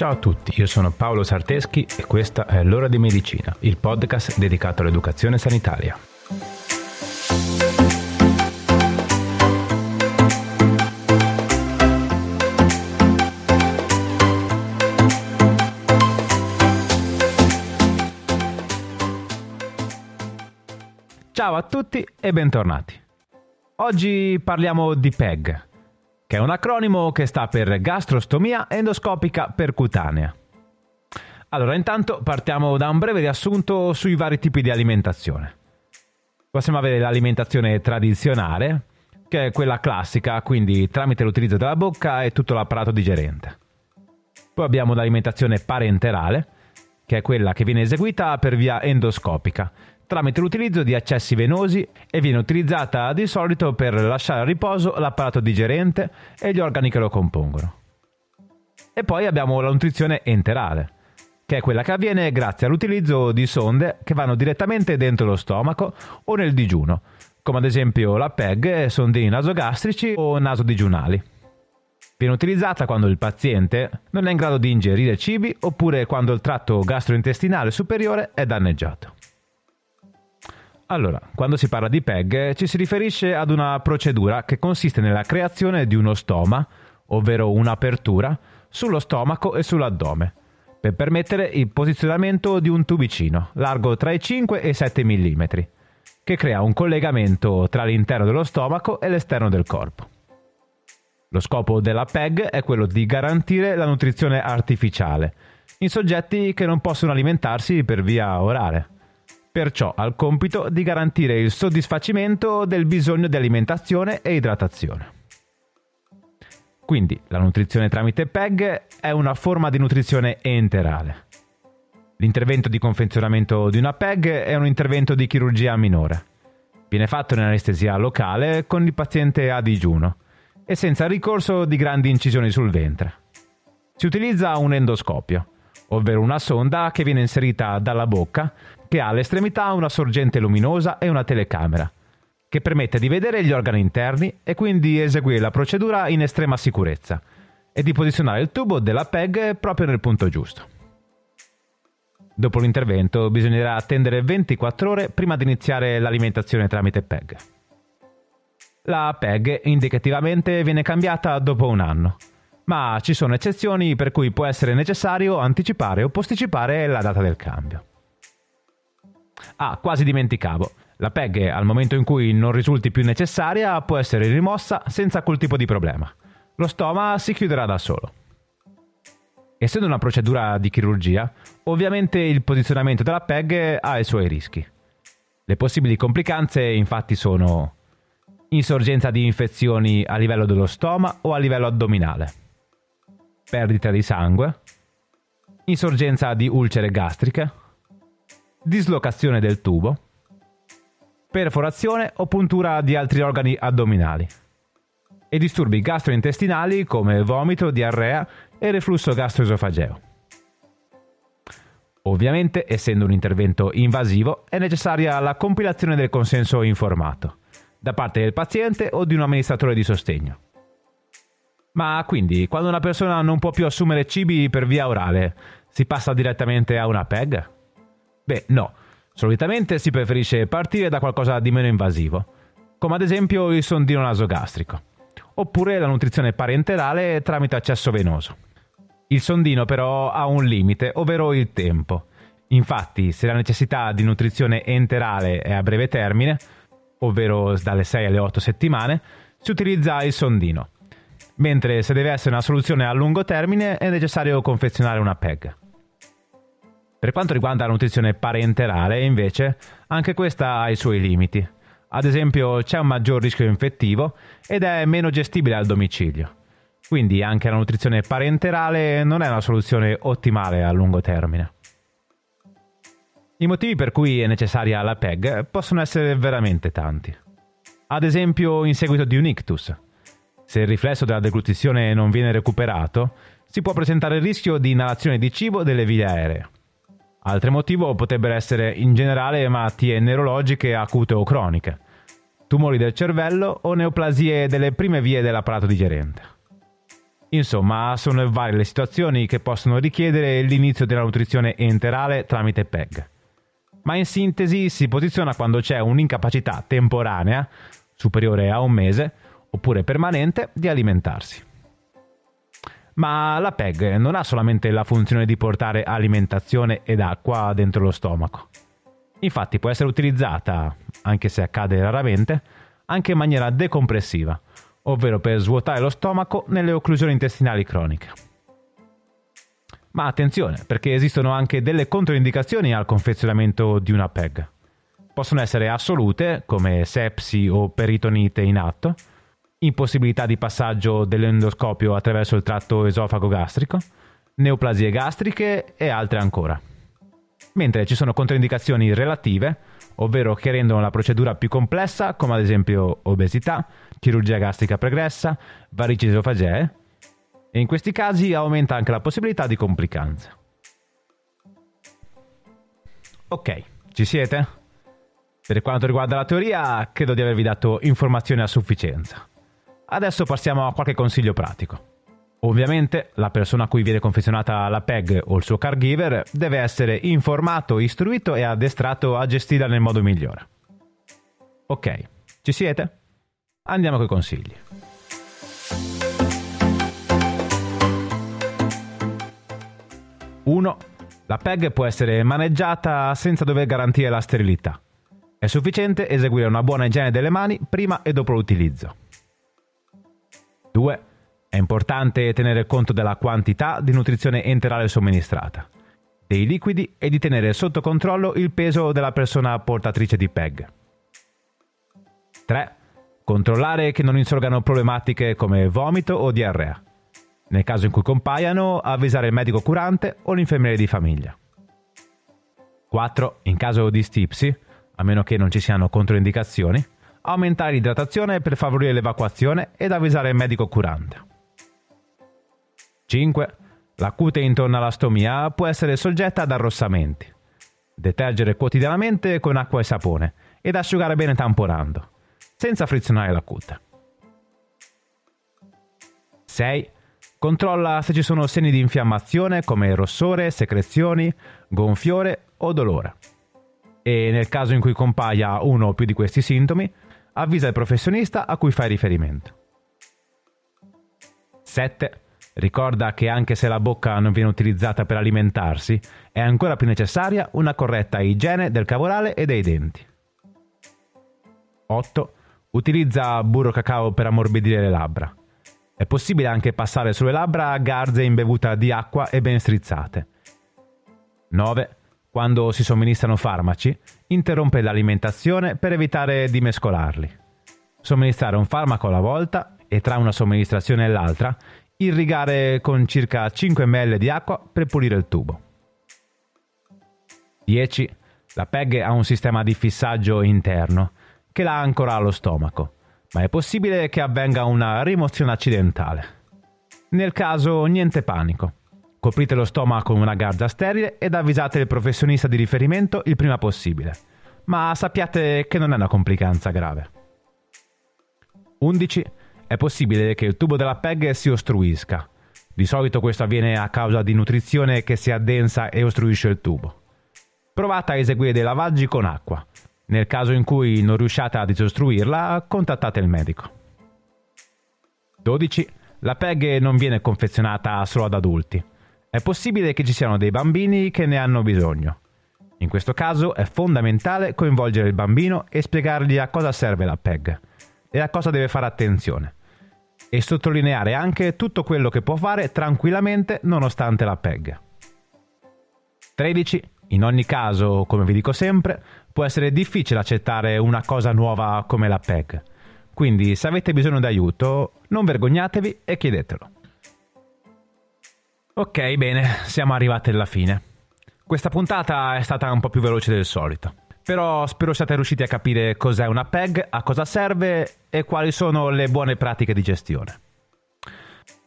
Ciao a tutti, io sono Paolo Sarteschi e questa è L'ora di medicina, il podcast dedicato all'educazione sanitaria. Ciao a tutti e bentornati. Oggi parliamo di PEG, che è un acronimo che sta per gastrostomia endoscopica percutanea. Allora, intanto partiamo da un breve riassunto sui vari tipi di alimentazione. Possiamo avere l'alimentazione tradizionale, che è quella classica, quindi tramite l'utilizzo della bocca e tutto l'apparato digerente. Poi abbiamo l'alimentazione parenterale, che è quella che viene eseguita per via endoscopica, tramite l'utilizzo di accessi venosi e viene utilizzata di solito per lasciare a riposo l'apparato digerente e gli organi che lo compongono. E poi abbiamo la nutrizione enterale, che è quella che avviene grazie all'utilizzo di sonde che vanno direttamente dentro lo stomaco o nel digiuno, come ad esempio la PEG, sondini nasogastrici o nasodigiunali. Viene utilizzata quando il paziente non è in grado di ingerire cibi oppure quando il tratto gastrointestinale superiore è danneggiato. Allora, quando si parla di PEG ci si riferisce ad una procedura che consiste nella creazione di uno stoma, ovvero un'apertura, sullo stomaco e sull'addome, per permettere il posizionamento di un tubicino, largo tra i 5 e i 7 mm, che crea un collegamento tra l'interno dello stomaco e l'esterno del corpo. Lo scopo della PEG è quello di garantire la nutrizione artificiale in soggetti che non possono alimentarsi per via orale perciò ha il compito di garantire il soddisfacimento del bisogno di alimentazione e idratazione. Quindi la nutrizione tramite PEG è una forma di nutrizione enterale. L'intervento di confezionamento di una PEG è un intervento di chirurgia minore. Viene fatto in anestesia locale con il paziente a digiuno e senza ricorso di grandi incisioni sul ventre. Si utilizza un endoscopio, ovvero una sonda che viene inserita dalla bocca che ha all'estremità una sorgente luminosa e una telecamera, che permette di vedere gli organi interni e quindi eseguire la procedura in estrema sicurezza e di posizionare il tubo della PEG proprio nel punto giusto. Dopo l'intervento bisognerà attendere 24 ore prima di iniziare l'alimentazione tramite PEG. La PEG indicativamente viene cambiata dopo un anno, ma ci sono eccezioni per cui può essere necessario anticipare o posticipare la data del cambio. Ah, quasi dimenticavo. La PEG, al momento in cui non risulti più necessaria, può essere rimossa senza alcun tipo di problema. Lo stoma si chiuderà da solo. Essendo una procedura di chirurgia, ovviamente il posizionamento della PEG ha i suoi rischi. Le possibili complicanze infatti sono insorgenza di infezioni a livello dello stoma o a livello addominale, perdita di sangue, insorgenza di ulcere gastriche, dislocazione del tubo, perforazione o puntura di altri organi addominali e disturbi gastrointestinali come vomito, diarrea e reflusso gastroesofageo. Ovviamente, essendo un intervento invasivo, è necessaria la compilazione del consenso informato da parte del paziente o di un amministratore di sostegno. Ma quindi, quando una persona non può più assumere cibi per via orale, si passa direttamente a una PEG? Beh, no. Solitamente si preferisce partire da qualcosa di meno invasivo, come ad esempio il sondino nasogastrico, oppure la nutrizione parenterale tramite accesso venoso. Il sondino però ha un limite, ovvero il tempo. Infatti, se la necessità di nutrizione enterale è a breve termine, ovvero dalle 6 alle 8 settimane, si utilizza il sondino, mentre se deve essere una soluzione a lungo termine è necessario confezionare una PEG. Per quanto riguarda la nutrizione parenterale, invece, anche questa ha i suoi limiti. Ad esempio, c'è un maggior rischio infettivo ed è meno gestibile al domicilio. Quindi anche la nutrizione parenterale non è una soluzione ottimale a lungo termine. I motivi per cui è necessaria la PEG possono essere veramente tanti. Ad esempio, in seguito di un ictus. Se il riflesso della deglutizione non viene recuperato, si può presentare il rischio di inalazione di cibo delle vie aeree. Altro motivo potrebbero essere in generale malattie neurologiche acute o croniche, tumori del cervello o neoplasie delle prime vie dell'apparato digerente. Insomma, sono varie le situazioni che possono richiedere l'inizio della nutrizione enterale tramite PEG. Ma in sintesi si posiziona quando c'è un'incapacità temporanea, superiore a un mese, oppure permanente, di alimentarsi. Ma la PEG non ha solamente la funzione di portare alimentazione ed acqua dentro lo stomaco. Infatti può essere utilizzata, anche se accade raramente, anche in maniera decompressiva, ovvero per svuotare lo stomaco nelle occlusioni intestinali croniche. Ma attenzione, perché esistono anche delle controindicazioni al confezionamento di una PEG. Possono essere assolute, come sepsi o peritonite in atto, impossibilità di passaggio dell'endoscopio attraverso il tratto esofago-gastrico, neoplasie gastriche e altre ancora. Mentre ci sono controindicazioni relative, ovvero che rendono la procedura più complessa, come ad esempio obesità, chirurgia gastrica pregressa, varici esofagee, e in questi casi aumenta anche la possibilità di complicanze. Ok, ci siete? Per quanto riguarda la teoria, credo di avervi dato informazioni a sufficienza. Adesso passiamo a qualche consiglio pratico. Ovviamente la persona a cui viene confezionata la PEG o il suo caregiver deve essere informato, istruito e addestrato a gestirla nel modo migliore. Ok, ci siete? Andiamo coi consigli. Uno, La PEG può essere maneggiata senza dover garantire la sterilità. È sufficiente eseguire una buona igiene delle mani prima e dopo l'utilizzo. 2. È importante tenere conto della quantità di nutrizione enterale somministrata, dei liquidi e di tenere sotto controllo il peso della persona portatrice di PEG. 3. Controllare che non insorgano problematiche come vomito o diarrea. Nel caso in cui compaiano, avvisare il medico curante o l'infermiere di famiglia. 4. In caso di stipsi, a meno che non ci siano controindicazioni, aumentare l'idratazione per favorire l'evacuazione ed avvisare il medico curante. 5. La cute intorno alla stomia può essere soggetta ad arrossamenti. Detergere quotidianamente con acqua e sapone ed asciugare bene tamponando, senza frizionare la cute. 6. Controlla se ci sono segni di infiammazione come rossore, secrezioni, gonfiore o dolore. E nel caso in cui compaia uno o più di questi sintomi, avvisa il professionista a cui fai riferimento. 7. Ricorda che anche se la bocca non viene utilizzata per alimentarsi, è ancora più necessaria una corretta igiene del cavorale e dei denti. 8. Utilizza burro cacao per ammorbidire le labbra. È possibile anche passare sulle labbra garze in di acqua e ben strizzate. 9. Quando si somministrano farmaci, interrompe l'alimentazione per evitare di mescolarli. Somministrare un farmaco alla volta e tra una somministrazione e l'altra irrigare con circa 5 ml di acqua per pulire il tubo. 10. La PEG ha un sistema di fissaggio interno che la ancora allo stomaco, ma è possibile che avvenga una rimozione accidentale. Nel caso niente panico. Coprite lo stomaco con una garza sterile ed avvisate il professionista di riferimento il prima possibile. Ma sappiate che non è una complicanza grave. 11 è possibile che il tubo della PEG si ostruisca. Di solito questo avviene a causa di nutrizione che si addensa e ostruisce il tubo. Provate a eseguire dei lavaggi con acqua. Nel caso in cui non riusciate a disostruirla, contattate il medico. 12. La PEG non viene confezionata solo ad adulti. È possibile che ci siano dei bambini che ne hanno bisogno. In questo caso è fondamentale coinvolgere il bambino e spiegargli a cosa serve la PEG e a cosa deve fare attenzione e sottolineare anche tutto quello che può fare tranquillamente nonostante la PEG. 13. In ogni caso, come vi dico sempre, può essere difficile accettare una cosa nuova come la PEG. Quindi se avete bisogno d'aiuto, non vergognatevi e chiedetelo. Ok, bene, siamo arrivati alla fine. Questa puntata è stata un po' più veloce del solito. Però spero siate riusciti a capire cos'è una PEG, a cosa serve e quali sono le buone pratiche di gestione.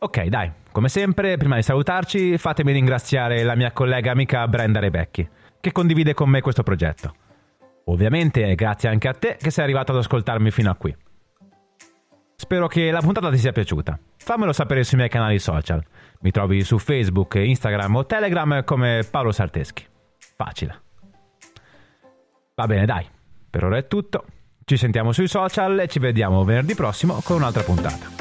Ok, dai, come sempre, prima di salutarci, fatemi ringraziare la mia collega amica Brenda Rebecchi, che condivide con me questo progetto. Ovviamente grazie anche a te che sei arrivato ad ascoltarmi fino a qui. Spero che la puntata ti sia piaciuta. Fammelo sapere sui miei canali social. Mi trovi su Facebook, Instagram o Telegram come Paolo Sarteschi. Facile. Va bene, dai. Per ora è tutto. Ci sentiamo sui social e ci vediamo venerdì prossimo con un'altra puntata.